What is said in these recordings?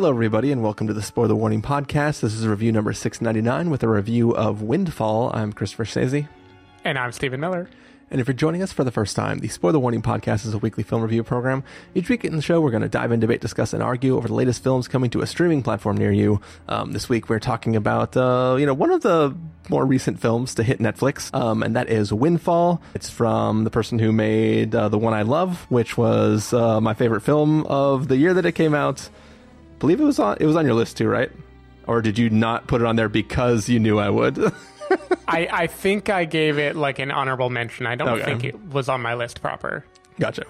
Hello, everybody, and welcome to the Spoiler Warning Podcast. This is review number 699 with a review of Windfall. I'm Christopher Schnese. And I'm Stephen Miller. And if you're joining us for the first time, the Spoiler Warning Podcast is a weekly film review program. Each week in the show, we're going to dive in, debate, discuss, and argue over the latest films coming to a streaming platform near you. Um, this week, we're talking about, uh, you know, one of the more recent films to hit Netflix, um, and that is Windfall. It's from the person who made uh, The One I Love, which was uh, my favorite film of the year that it came out. Believe it was on it was on your list too, right? Or did you not put it on there because you knew I would? I, I think I gave it like an honorable mention. I don't Okay. think it was on my list proper. Gotcha.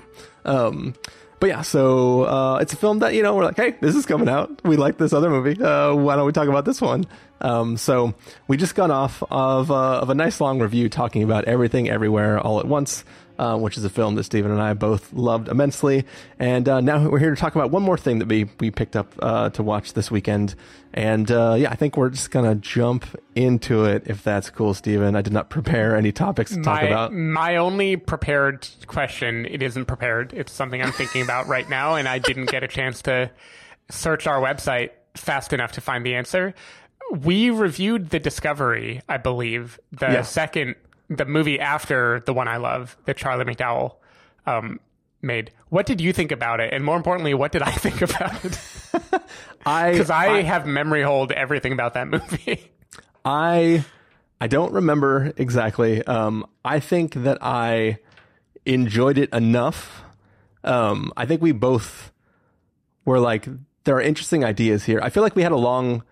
Um, but yeah, so uh, it's a film that you know we're like, hey, this is coming out. We like this other movie. Uh, why don't we talk about this one? Um, so we just got off of uh, of a nice long review talking about everything, everywhere, all at once. Uh, which is a film that Stephen and I both loved immensely, and uh, now we're here to talk about one more thing that we we picked up uh, to watch this weekend, and uh, yeah, I think we're just gonna jump into it if that's cool, Stephen. I did not prepare any topics to talk my, about. my only prepared question, it isn't prepared. It's something I'm thinking about right now, and I didn't get a chance to search our website fast enough to find the answer. We reviewed The Discovery, I believe, the Yeah. second, the movie after the one I love that Charlie McDowell um, made. What did you think about it? And more importantly, what did I think about it? I Because I, have memory hold everything about that movie. I I don't remember exactly. Um, I think that I enjoyed it enough. Um, I think we both were like, there are interesting ideas here. I feel like we had a long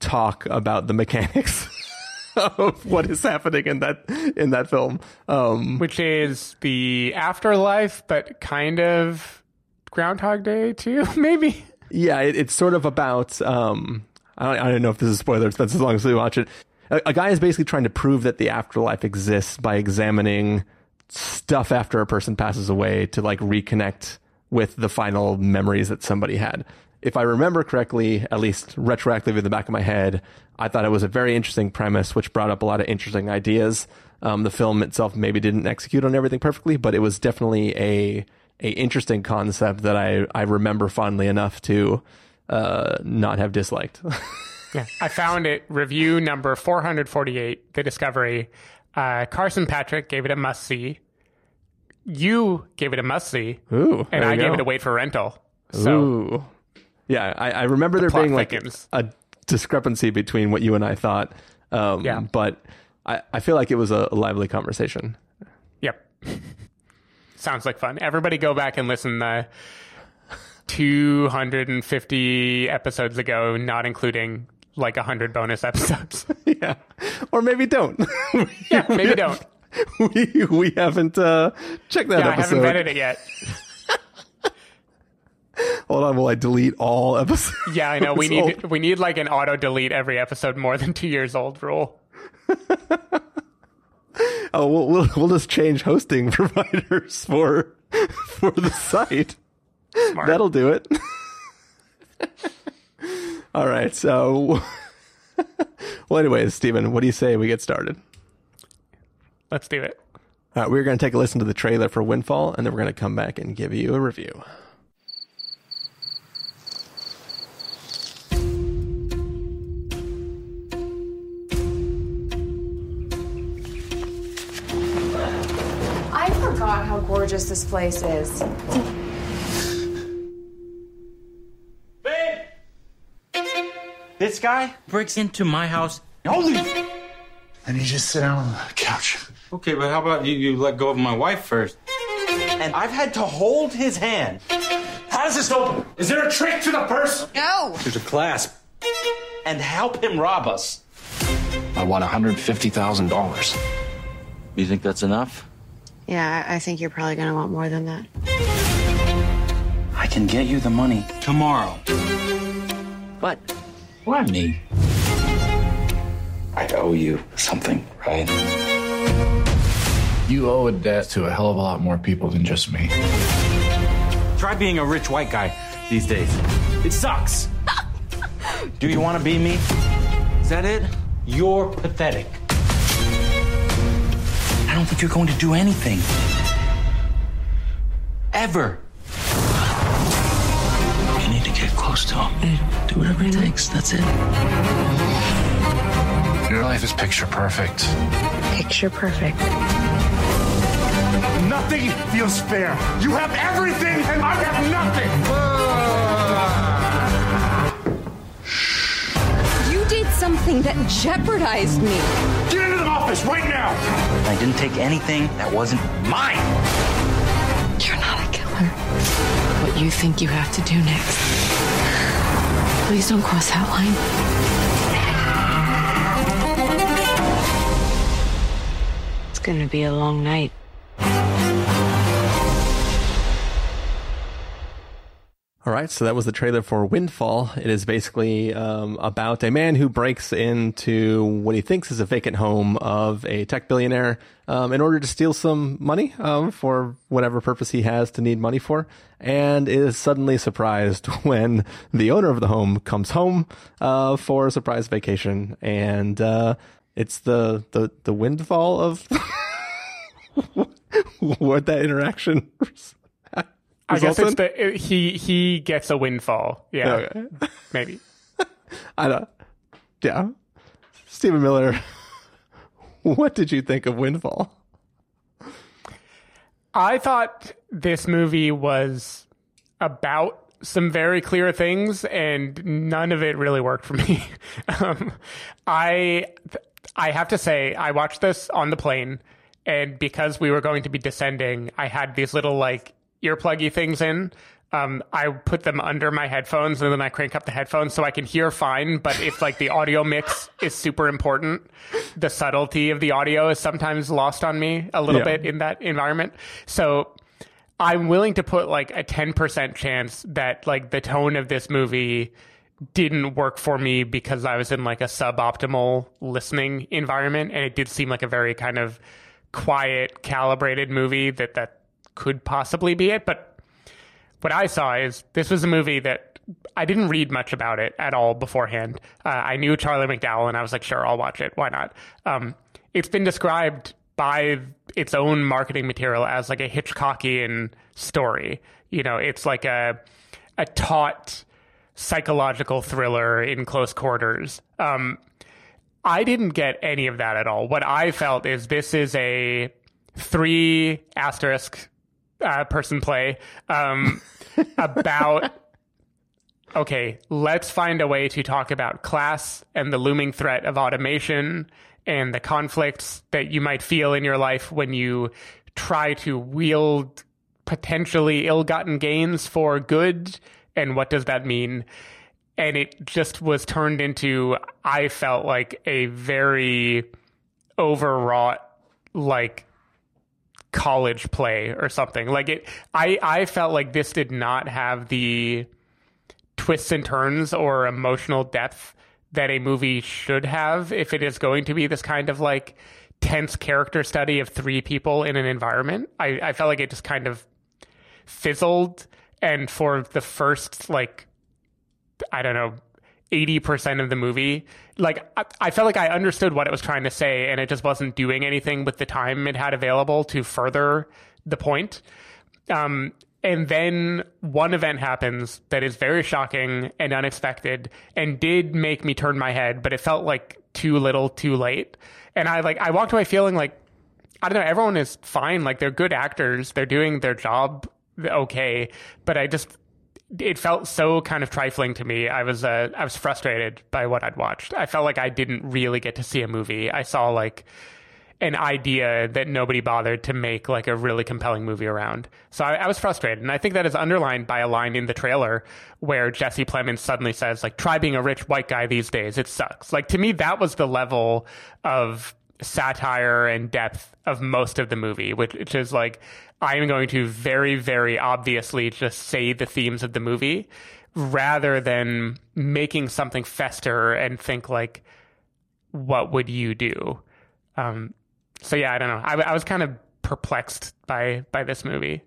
talk about the mechanics of what is happening in that in that film. Um, which is the afterlife, but kind of Groundhog Day too, maybe. Yeah, it, it's sort of about. Um, I don't, I don't know if this is spoilers, but as long as we watch it, a, a guy is basically trying to prove that the afterlife exists by examining stuff after a person passes away to like reconnect with the final memories that somebody had. If I remember correctly, at least retroactively in the back of my head, I thought it was a very interesting premise, which brought up a lot of interesting ideas. Um, the film itself maybe didn't execute on everything perfectly, but it was definitely a a interesting concept that I I remember fondly enough to uh, not have disliked. Yeah, I found it. Review number 448, The Discovery. Uh, Carson Patrick gave it a must see. You gave it a must see, Ooh, and I you gave it a wait for rental. So Ooh. Yeah, I, I remember there plot being like a discrepancy between what you and I thought. Um, Yeah. But I, I feel like it was a lively conversation. Yep. Sounds like fun. Everybody go back and listen uh, 250 episodes ago, not including like 100 bonus episodes. yeah. Or maybe don't. yeah, maybe don't. we, we haven't uh, checked that out. Yeah, I haven't vetted it yet. Hold on, will I delete all episodes? Yeah, I know. We need we need like an auto delete every episode more than two years old rule. Oh, we'll, we'll we'll just change hosting providers for for the site. Smart. That'll do it. All right. So, well, anyways, Stephen, what do you say we get started? Let's do it. All right, we're going to take a listen to the trailer for Windfall, and then we're going to come back and give you a review. How gorgeous this place is. This guy breaks into my house. Holy! And you just sit down on the couch. Okay, but how about you, you let go of my wife first? And I've had to hold his hand. How does this open? Is there a trick to the purse? No! There's a clasp. And help him rob us. I want $150,000. You think that's enough? Yeah, I I think you're probably gonna want more than that. I can get you the money tomorrow. What? What? me? I owe you something, right? You owe a debt to a hell of a lot more people than just me. Try being a rich white guy these days. It sucks. Do you want to be me? Is that it? You're pathetic. I don't think you're going to do anything. Ever. You need to get close to him and do whatever it takes. That's it. Your life is picture perfect. Picture perfect. Nothing feels fair. You have everything, and I have nothing. You did something that jeopardized me. Get into the office right now. I didn't take anything that wasn't mine. You're not a killer. What you think you have to do next. Please don't cross that line. It's gonna be a long night. All right, so that was the trailer for Windfall. It is basically um, about a man who breaks into what he thinks is a vacant home of a tech billionaire um, in order to steal some money um, for whatever purpose he has to need money for, and is suddenly surprised when the owner of the home comes home uh, for a surprise vacation, and uh, it's the the the windfall of what that interaction. I guess it's the he he gets a windfall. Yeah, Okay. maybe. I don't. Yeah, Stephen Miller. What did you think of Windfall? I thought this movie was about some very clear things, and none of it really worked for me. um, I I have to say, I watched this on the plane, and because we were going to be descending, I had these little like earpluggy things in. Um, I put them under my headphones and then I crank up the headphones so I can hear fine. But if like the audio mix is super important, the subtlety of the audio is sometimes lost on me a little Yeah. bit in that environment. So I'm willing to put like a 10% chance that like the tone of this movie didn't work for me because I was in like a suboptimal listening environment and it did seem like a very kind of quiet, calibrated movie that that could possibly be it, but what I saw is this was a movie that I didn't read much about it at all beforehand. Uh, I knew Charlie McDowell, and I was like, sure, I'll watch it. Why not? Um, it's been described by its own marketing material as like a Hitchcockian story. You know, it's like a a taut psychological thriller in close quarters. Um, I didn't get any of that at all. What I felt is this is a three asterisk uh, person play um, about okay, let's find a way to talk about class and the looming threat of automation and the conflicts that you might feel in your life when you try to wield potentially ill-gotten gains for good and what does that mean? And it just was turned into i felt like a very overwrought like college play or something like it i i felt like this did not have the twists and turns or emotional depth that a movie should have if it is going to be this kind of like tense character study of three people in an environment. I, I felt like it just kind of fizzled. And for the first, like, I don't know, 80% of the movie, like, I, I felt like I understood what it was trying to say and it just wasn't doing anything with the time it had available to further the point. Um, and then one event happens that is very shocking and unexpected and did make me turn my head, but it felt like too little, too late. And I like I walked away feeling like I don't know, everyone is fine, like they're good actors, they're doing their job okay, but I just it felt so kind of trifling to me. I was uh, I was frustrated by what I'd watched. I felt like I didn't really get to see a movie. I saw like an idea that nobody bothered to make like a really compelling movie around. So I, I was frustrated, and I think that is underlined by a line in the trailer where Jesse Plemons suddenly says, "Like, try being a rich white guy these days. It sucks." Like to me, that was the level of satire and depth of most of the movie, which, which is like I am going to very, very obviously just say the themes of the movie rather than making something fester and think like, what would you do? Um, so yeah, I don't know. I, I was kind of perplexed by by this movie.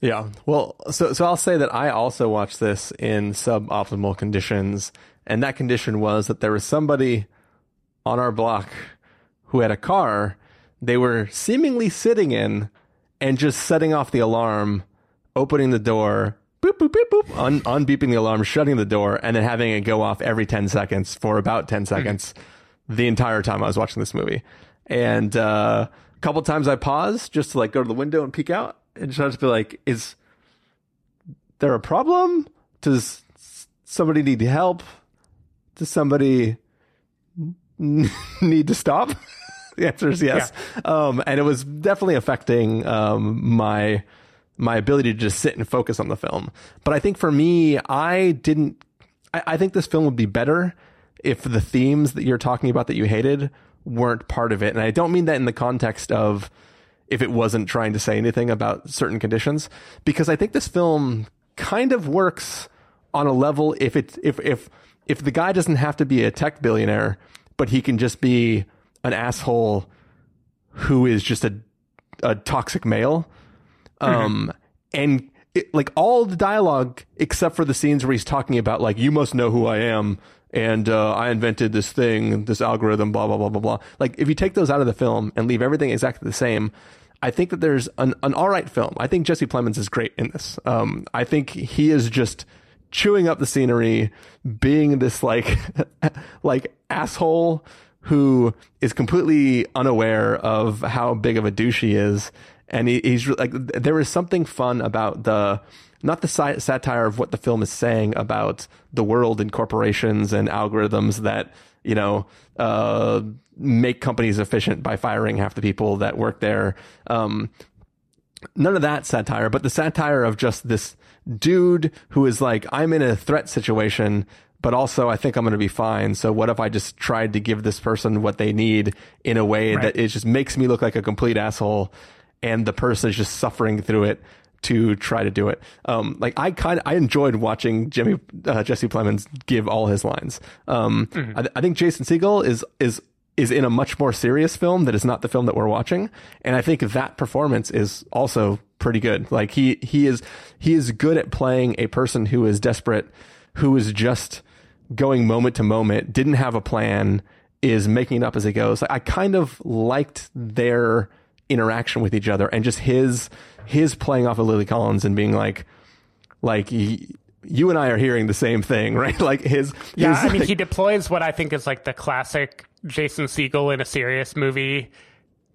Yeah. Well, so so I'll say that I also watched this in suboptimal conditions, and that condition was that there was somebody on our block who had a car they were seemingly sitting in and just setting off the alarm, opening the door, boop boop boop boop un unbeeping the alarm, shutting the door, and then having it go off every ten seconds for about ten seconds the entire time I was watching this movie. And uh, a couple times I paused just to like go to the window and peek out and just to be like, is there a problem? Does somebody need help? Does somebody need to stop? the answer is yes. Um, and it was definitely affecting um, my my ability to just sit and focus on the film. But I think for me, I didn't. I, I think this film would be better if the themes that you're talking about that you hated weren't part of it. And I don't mean that in the context of if it wasn't trying to say anything about certain conditions, because I think this film kind of works on a level if it if if if the guy doesn't have to be a tech billionaire, but he can just be an asshole who is just a a toxic male. Um and it, like all the dialogue except for the scenes where he's talking about like you must know who I am and uh, I invented this thing, this algorithm, blah blah blah blah blah. Like if you take those out of the film and leave everything exactly the same, I think that there's an an all right film. I think Jesse Plemons is great in this. Um, I think he is just chewing up the scenery, being this like like asshole who is completely unaware of how big of a douche he is. And he, he's like, there is something fun about the, not the sat- satire of what the film is saying about the world and corporations and algorithms that, you know, uh, make companies efficient by firing half the people that work there. Um, none of that satire, but the satire of just this dude who is like, I'm in a threat situation, but also I think I'm going to be fine. So what if I just tried to give this person what they need in a way Right. that it just makes me look like a complete asshole and the person is just suffering through it to try to do it. Um, like I kind of, I enjoyed watching Jimmy, uh, Jesse Plemons give all his lines. Um, I, I think Jason Segel is, is, is in a much more serious film that is not the film that we're watching. And I think that performance is also pretty good. Like he, he is, he is good at playing a person who is desperate, who is just going moment to moment, didn't have a plan, is making it up as he goes. I kind of liked their interaction with each other and just his, his playing off of Lily Collins and being like, like, y- you and I are hearing the same thing, right? Like his, Yeah, his, I mean, like- he deploys what I think is like the classic Jason Segel in a serious movie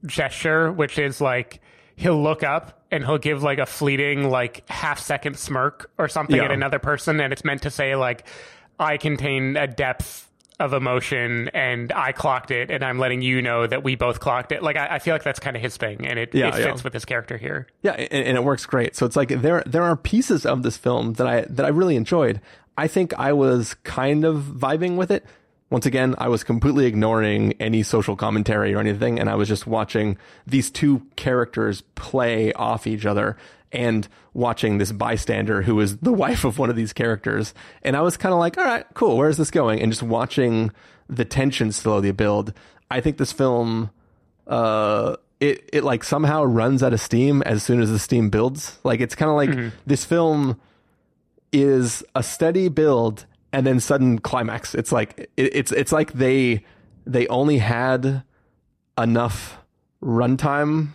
gesture, which is like he'll look up and he'll give like a fleeting, like half second smirk or something Yeah. at another person, and it's meant to say like, "I contain a depth." Of emotion, and I clocked it, and I'm letting you know that we both clocked it. Like I, I feel like that's kind of his thing, and it, Yeah, it fits yeah. with his character here. Yeah, and, and it works great. So it's like there there are pieces of this film that I that I really enjoyed. I think I was kind of vibing with it. Once again, I was completely ignoring any social commentary or anything, and I was just watching these two characters play off each other and watching this bystander who is the wife of one of these characters. And I was kind of like, all right, cool, where's this going? And just watching the tension slowly build. I think this film uh it it like somehow runs out of steam as soon as the steam builds like it's kind of like this film is a steady build and then sudden climax it's like it, it's it's like they they only had enough runtime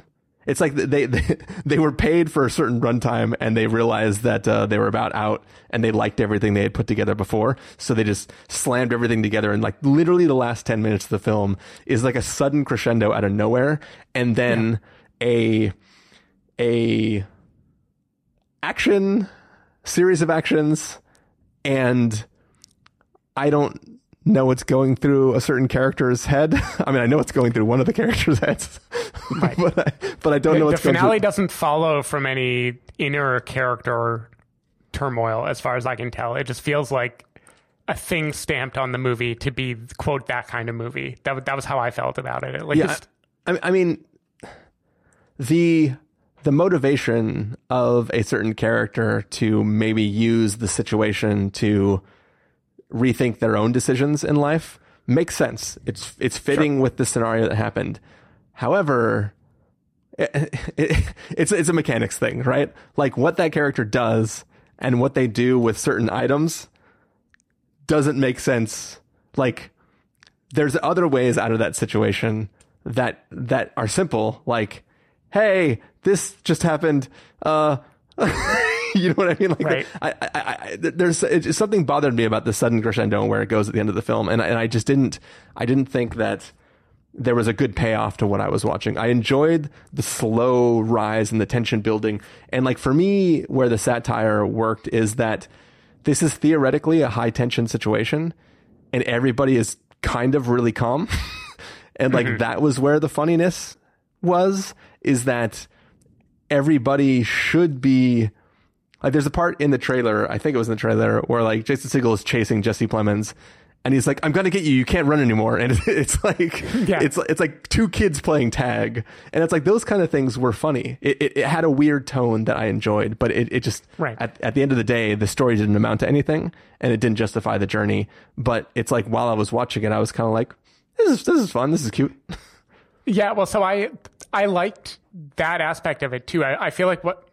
it's like they, they they were paid for a certain runtime and they realized that uh, they were about out and they liked everything they had put together before. So they just slammed everything together and like literally the last 10 minutes of the film is like a sudden crescendo out of nowhere and then a a action series of actions and I don't know what's going through a certain character's head. I mean, I know what's going through one of the characters' heads, but I, but I don't know the what's going finale doesn't follow from any inner character turmoil as far as i can tell. It just feels like a thing stamped on the movie to be quote that kind of movie. That, that was how i felt about it Yeah, just- I, I mean, the the motivation of a certain character to maybe use the situation to rethink their own decisions in life makes sense. It's it's fitting with the scenario that happened. However, it, it, it's it's a mechanics thing, right? Like what that character does and what they do with certain items doesn't make sense. Like there's other ways out of that situation that that are simple like hey this just happened uh you know what I mean? Like, Right. I, I, I, there's it's, something bothered me about the sudden crescendo and where it goes at the end of the film, and I- and I just didn't, I didn't think that there was a good payoff to what I was watching. I enjoyed the slow rise and the tension building, and like for me, where the satire worked is that this is theoretically a high tension situation, and everybody is kind of really calm, and like mm-hmm. that was where the funniness was. Is that everybody should be like there's a part in the trailer, I think it was in the trailer, where like Jason Segel is chasing Jesse Plemons and he's like, I'm gonna get you, you can't run anymore. And it's like Yeah. it's it's like two kids playing tag. And it's like those kind of things were funny. It it, it had a weird tone that I enjoyed, but it, it just Right. at, at the end of the day, the story didn't amount to anything and it didn't justify the journey. But it's like while I was watching it, I was kinda like, This is this is fun, this is cute. Yeah, well, so I I liked that aspect of it too. I, I feel like what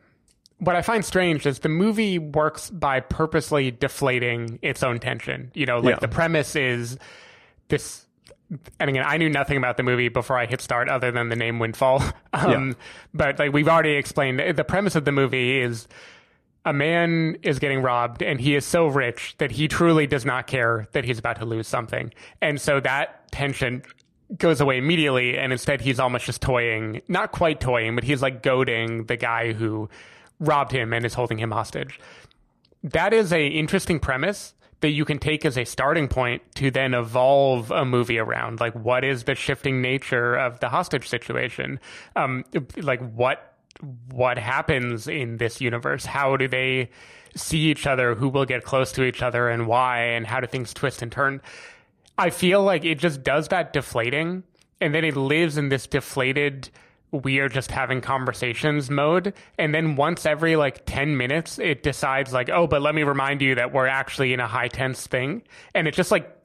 what I find strange is the movie works by purposely deflating its own tension. You know, like Yeah. the premise is this. And again, I knew nothing about the movie before I hit start, other than the name Windfall. Um, Yeah. But like we've already explained, the premise of the movie is a man is getting robbed and he is so rich that he truly does not care that he's about to lose something. And so that tension goes away immediately and instead he's almost just toying, not quite toying, but he's like goading the guy who robbed him and is holding him hostage. That is a interesting premise that you can take as a starting point to then evolve a movie around. Like, what is the shifting nature of the hostage situation? Um, like, what what happens in this universe? How do they see each other? Who will get close to each other, and why? And how do things twist and turn? I feel like it just does that deflating, and then it lives in this deflated. We are just having conversations mode. And then once every like 10 minutes, it decides, like, oh, but let me remind you that we're actually in a high tense thing. And it just like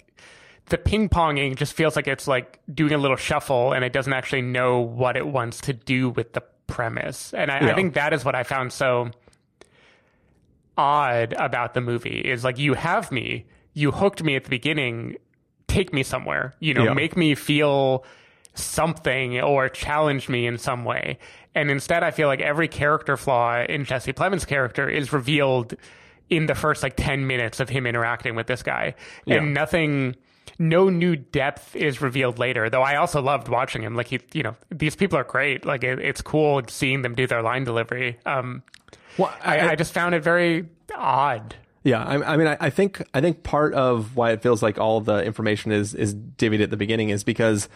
the ping ponging just feels like it's like doing a little shuffle and it doesn't actually know what it wants to do with the premise. And I, I think that is what I found so odd about the movie is like you have me, you hooked me at the beginning, take me somewhere, you know, Yeah. make me feel something or challenge me in some way. And instead I feel like every character flaw in Jesse Plemons' character is revealed in the first like 10 minutes of him interacting with this guy. Yeah. And nothing no new depth is revealed later. Though I also loved watching him. Like he, you know, these people are great. Like it, it's cool seeing them do their line delivery. Um, Well, I, I just found it very odd. Yeah, I, I mean, I, I think I think part of why it feels like all the information is is divvied at the beginning is because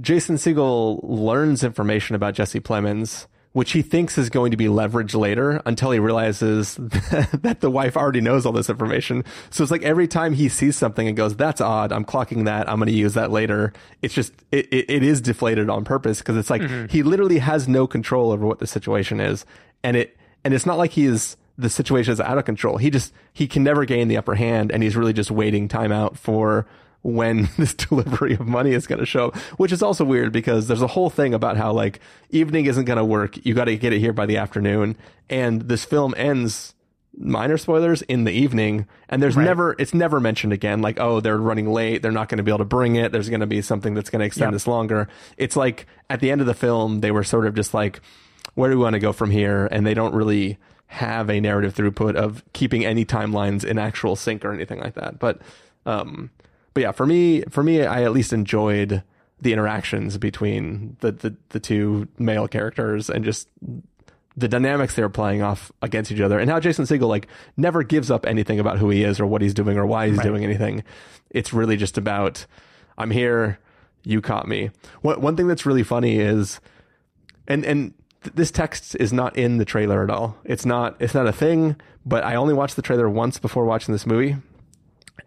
Jason Segel learns information about Jesse Plemons, which he thinks is going to be leveraged later, until he realizes that the wife already knows all this information. So it's like every time he sees something and goes, "That's odd. I'm clocking that. I'm going to use that later." It's just it, it, it is deflated on purpose because it's like mm-hmm. he literally has no control over what the situation is, and it and it's not like he is the situation is out of control. He just he can never gain the upper hand, and he's really just waiting time out for when this delivery of money is going to show up. Which is also weird because there's a whole thing about how like evening isn't going to work. You got to get it here by the afternoon, and this film ends. Minor spoilers in the evening, and there's never it's never mentioned again. Like, oh, they're running late, they're not going to be able to bring it. There's going to be something that's going to extend Yep. this longer. It's like at the end of the film, they were sort of just like, where do we want to go from here? And they don't really have a narrative throughput of keeping any timelines in actual sync or anything like that. But, um, but yeah, for me, for me, I at least enjoyed the interactions between the, the, the two male characters and just the dynamics they were playing off against each other and how Jason Segel like never gives up anything about who he is or what he's doing or why he's doing anything. It's really just about I'm here, you caught me. One one thing that's really funny is and and th- this text is not in the trailer at all. It's not it's not a thing, but I only watched the trailer once before watching this movie.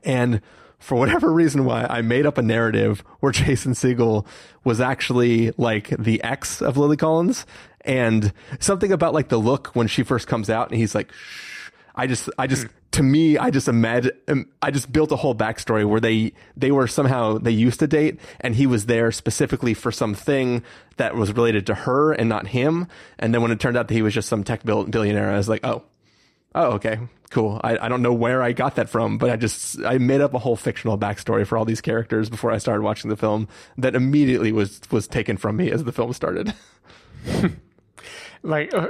And for whatever reason why I made up a narrative where Jason Segel was actually like the ex of Lily Collins. And something about like the look when she first comes out and he's like shh. I just I just to me I just imagine um, I just built a whole backstory where they they were somehow they used to date and he was there specifically for something that was related to her and not him. And then when it turned out that he was just some tech billionaire I was like oh. Oh, okay, cool. I, I don't know where I got that from, but I just I made up a whole fictional backstory for all these characters before I started watching the film that immediately was was taken from me as the film started. Like, uh,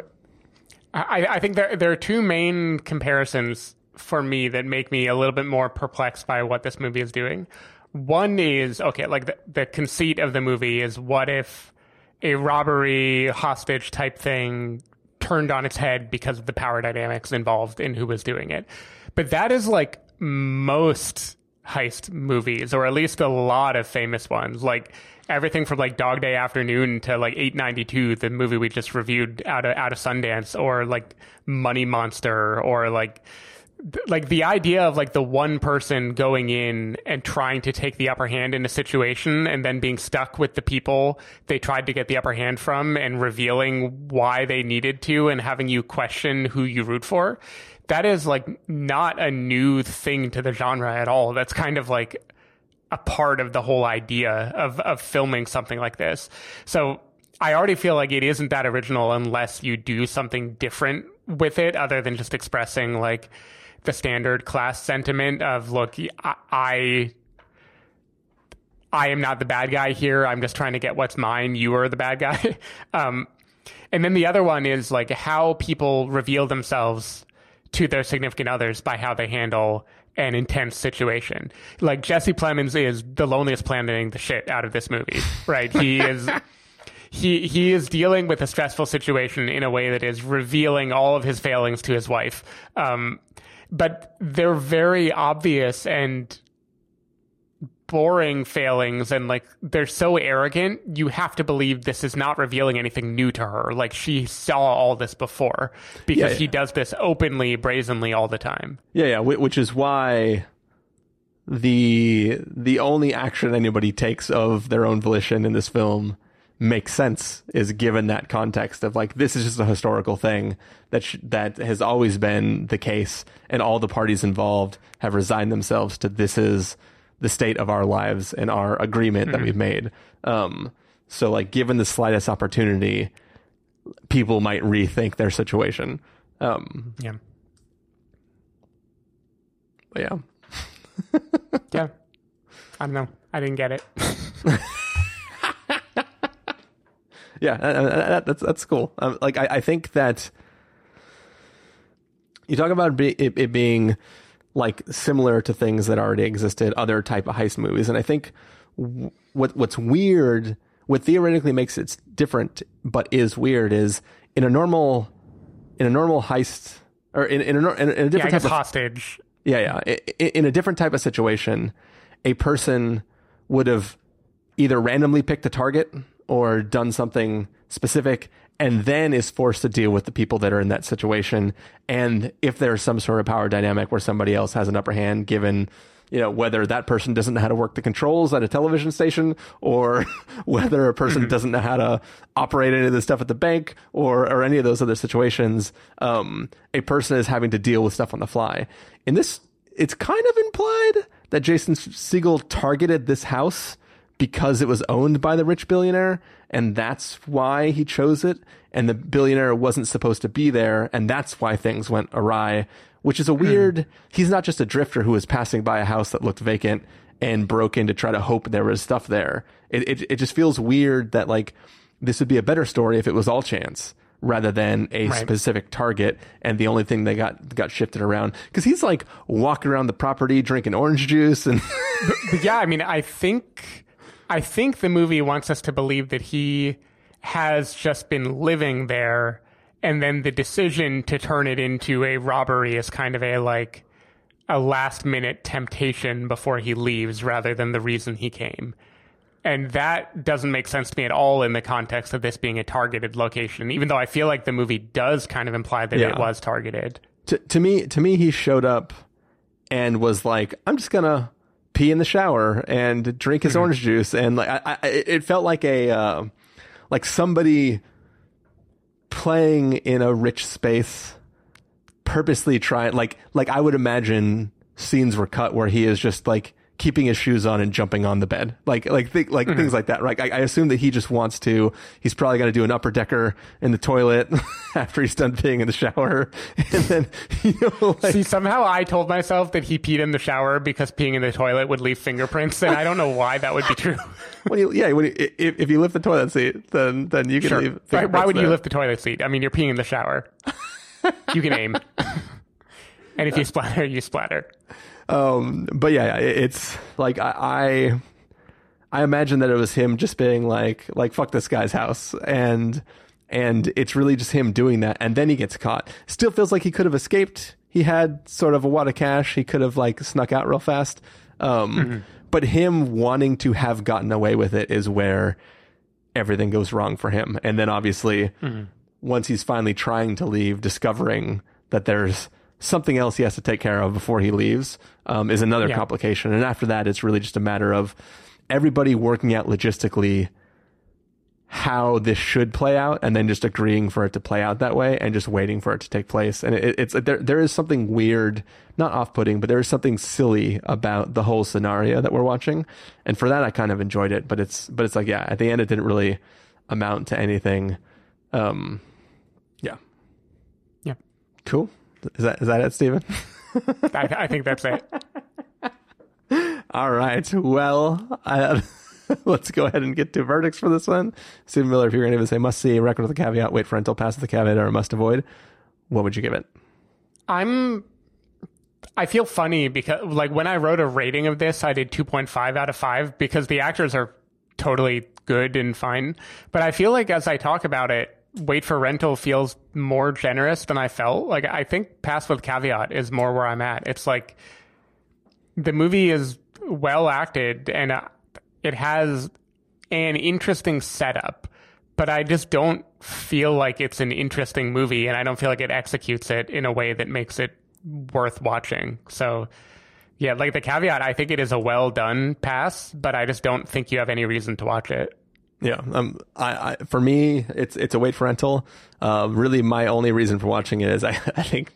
I, I think there there are two main comparisons for me that make me a little bit more perplexed by what this movie is doing. One is okay, like the, the conceit of the movie is what if a robbery hostage type thing turned on its head because of the power dynamics involved in who was doing it. But that is like most heist movies, or at least a lot of famous ones. Like everything from like Dog Day Afternoon to like 892, the movie we just reviewed out of out of Sundance, or like Money Monster, or like like the idea of like the one person going in and trying to take the upper hand in a situation and then being stuck with the people they tried to get the upper hand from and revealing why they needed to and having you question who you root for that is like not a new thing to the genre at all. That's kind of like a part of the whole idea of of filming something like this. So I already feel like it isn't that original unless you do something different with it other than just expressing like the standard class sentiment of look I I am not the bad guy here. I'm just trying to get what's mine. You are the bad guy. um, and then the other one is like how people reveal themselves to their significant others by how they handle an intense situation. Like Jesse Plemons is the loneliest planning the shit out of this movie, right? He is he he is dealing with a stressful situation in a way that is revealing all of his failings to his wife. Um, but they're very obvious and boring failings and like they're so arrogant you have to believe this is not revealing anything new to her like she saw all this before because Yeah, yeah. he does this openly brazenly all the time Yeah, yeah, which is why the the only action anybody takes of their own volition in this film makes sense is given that context of like this is just a historical thing that sh- that has always been the case and all the parties involved have resigned themselves to this is the state of our lives and our agreement that we've made. Um so like given the slightest opportunity people might rethink their situation. Um yeah. but yeah. Yeah. I don't know. I didn't get it yeah, uh, uh, that, that's that's cool. Um, like I, I think that you talk about be, it, it being like similar to things that already existed, other type of heist movies, and I think w- what what's weird, what theoretically makes it different, but is weird, is in a normal in a normal heist or in in a, in a in a yeah different guess type of hostage yeah, yeah. I- I- In a different type of situation, a person would have either randomly picked a target or done something specific and then is forced to deal with the people that are in that situation. And if there's some sort of power dynamic where somebody else has an upper hand, given, you know, whether that person doesn't know how to work the controls at a television station or whether a person doesn't know how to operate any of the stuff at the bank or, or any of those other situations, um, a person is having to deal with stuff on the fly. In this, it's kind of implied that Jason Segel targeted this house because it was owned by the rich billionaire and that's why he chose it and the billionaire wasn't supposed to be there and that's why things went awry which is a hmm. weird he's not just a drifter who was passing by a house that looked vacant and broke in to try to hope there was stuff there. It, it, it just feels weird that like this would be a better story if it was all chance rather than a Right. specific target and the only thing they got got shifted around. Because he's like walking around the property drinking orange juice and But yeah, I mean, I think I think the movie wants us to believe that he has just been living there, and then the decision to turn it into a robbery is kind of a like a last minute temptation before he leaves, rather than the reason he came. And that doesn't make sense to me at all in the context of this being a targeted location, even though I feel like the movie does kind of imply that Yeah. it was targeted. to, to me to me he showed up and was like i'm just gonna pee in the shower and drink his orange juice. And like I, I it felt like a uh, like somebody playing in a rich space purposely trying like like i would imagine scenes were cut where he is just like keeping his shoes on and jumping on the bed like like th- like mm-hmm. things like that right I, I assume that he just wants to he's probably going to do an upper decker in the toilet after he's done peeing in the shower and then you know like See, somehow I told myself that he peed in the shower because peeing in the toilet would leave fingerprints, and I don't know why that would be true. when you yeah when you, if, if you lift the toilet seat then then you can leave Right, Why fingerprints would you lift the toilet seat? I mean, you're peeing in the shower. you can aim. and if you splatter, you splatter. Um, but yeah, it's like I, I I imagine that it was him just being like like fuck this guy's house and and it's really just him doing that and then he gets caught. Still feels like he could have escaped. He had sort of a wad of cash. He could have like snuck out real fast. Um, but him wanting to have gotten away with it is where everything goes wrong for him. And then obviously once he's finally trying to leave, discovering that there's something else he has to take care of before he leaves um, is another Yeah. complication. And after that, it's really just a matter of everybody working out logistically how this should play out and then just agreeing for it to play out that way and just waiting for it to take place and it, it's there there is something weird not off-putting but there is something silly about the whole scenario that we're watching and for that I kind of enjoyed it but it's but it's like yeah at the end it didn't really amount to anything um yeah Yeah. cool is that is that it Stephen? I, I think that's it. All right. Well, uh, let's go ahead and get to verdicts for this one. Stephen Miller, if you're going to say must see, record with a caveat, wait for rental, pass with a caveat, or must avoid, what would you give it? I'm. I feel funny because, like, when I wrote a rating of this, I did 2.5 out of 5 because the actors are totally good and fine. But I feel like as I talk about it, Wait for Rental feels more generous than I felt. Like, I think Pass with Caveat is more where I'm at. It's like the movie is well acted and uh, it has an interesting setup, but I just don't feel like it's an interesting movie and I don't feel like it executes it in a way that makes it worth watching. So, yeah, like the caveat, I think it is a well done pass, but I just don't think you have any reason to watch it. Yeah, um, I, I for me, it's it's a wait for rental. Uh, really, my only reason for watching it is I, I think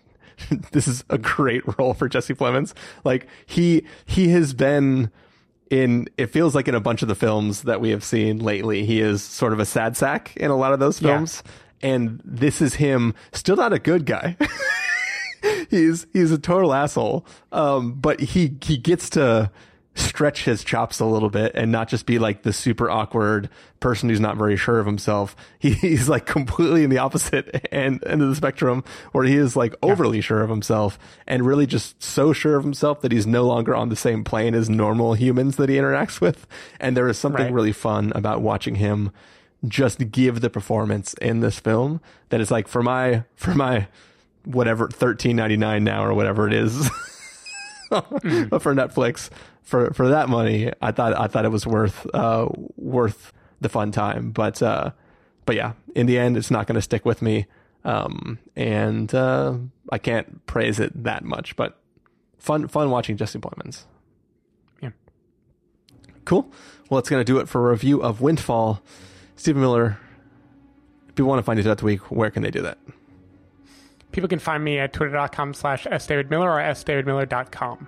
this is a great role for Jesse Plemons. Like he he has been in it feels like in a bunch of the films that we have seen lately, he is sort of a sad sack in a lot of those films. Yeah. And this is him still not a good guy. he's he's a total asshole. Um, but he he gets to stretch his chops a little bit and not just be like the super awkward person who's not very sure of himself. He, he's like completely in the opposite end, end of the spectrum where he is like overly sure of himself and really just so sure of himself that he's no longer on the same plane as normal humans that he interacts with. And there is something Right. really fun about watching him just give the performance in this film that is like for my, for my, whatever, thirteen ninety nine now or whatever it is. but mm. for Netflix, for for that money, I thought I thought it was worth uh worth the fun time. But uh but yeah, in the end, it's not going to stick with me. Um and uh I can't praise it that much, but fun fun watching Jesse Plemons. Yeah. Cool. Well, that's going to do it for a review of Windfall. Stephen Miller. If you want to find you throughout the week, where can they do that? People can find me at twitter.com slash sdavidmiller or sdavidmiller.com.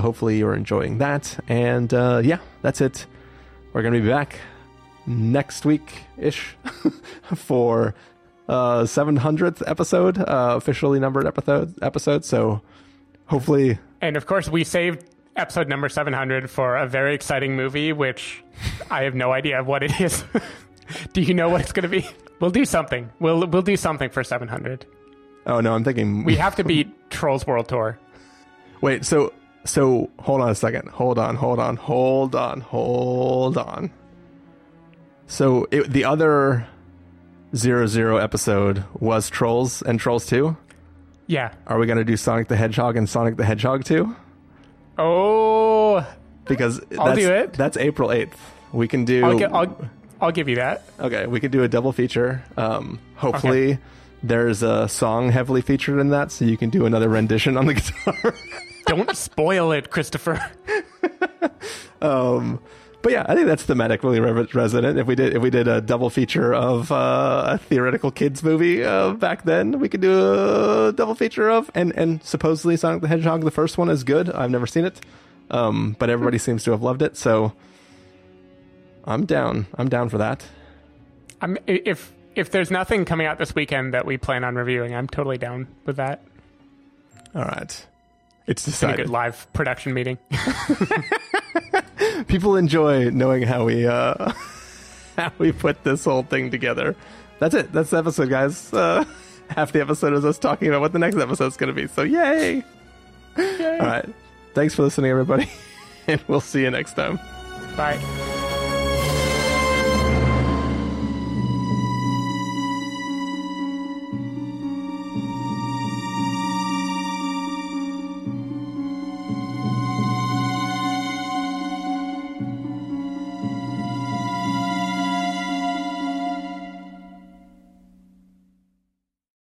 hopefully you're enjoying that. And uh, yeah, that's it. We're going to be back next week ish for uh 700th episode, uh, officially numbered episode episode. So hopefully And of course, we saved episode number 700 for a very exciting movie, which I have no idea what it is. do you know what it's going to be? We'll do something. We'll we'll do something for 700. Oh no, I'm thinking We have to beat Trolls World Tour. Wait, so so hold on a second. Hold on, hold on, hold on, hold on. So it, the other zero zero episode was Trolls and Trolls Two. Yeah. Are we going to do Sonic the Hedgehog and Sonic the Hedgehog 2? Oh, Because I'll that's, do it. That's April 8th. We can do I'll, gi- I'll, I'll give you that. Okay, we could do a double feature. Um, hopefully there's a song heavily featured in that so you can do another rendition on the guitar. Don't spoil it, Christopher. Um, but yeah, I think that's thematically re- resonant. If we did if we did a double feature of uh, a theoretical kids movie uh, back then, we could do a double feature of and and supposedly Sonic the Hedgehog the first one is good. I've never seen it, um, but everybody seems to have loved it. So I'm down. I'm down for that. I'm, if if there's nothing coming out this weekend that we plan on reviewing, I'm totally down with that. All right, it's It's a decided. good live production meeting. People enjoy knowing how we uh, how we put this whole thing together. That's it. That's the episode, guys. Uh, half the episode is us talking about what the next episode is going to be. So yay! All right. Thanks for listening, everybody, and we'll see you next time. Bye.